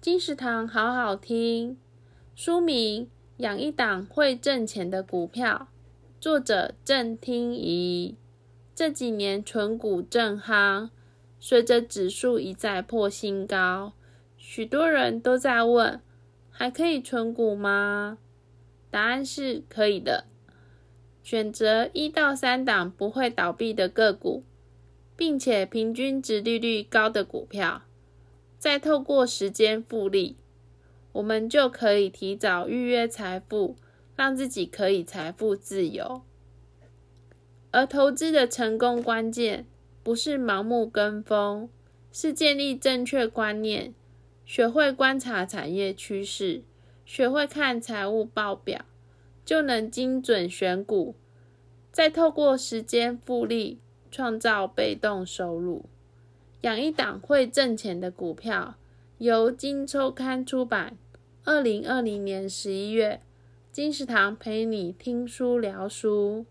金石堂好好听，书名《养一档会挣钱的股票》，作者郑听怡。这几年存股正夯，随着指数一再破新高，许多人都在问：还可以存股吗？答案是可以的。选择一到三档不会倒闭的个股，并且平均值利率高的股票。再透过时间复利，我们就可以提早预约财富，让自己可以财富自由。而投资的成功关键，不是盲目跟风，是建立正确观念，学会观察产业趋势，学会看财务报表，就能精准选股，再透过时间复利，创造被动收入。养一档会挣钱的股票，由金周刊出版，二零二零年十一月，金石堂陪你听书聊书。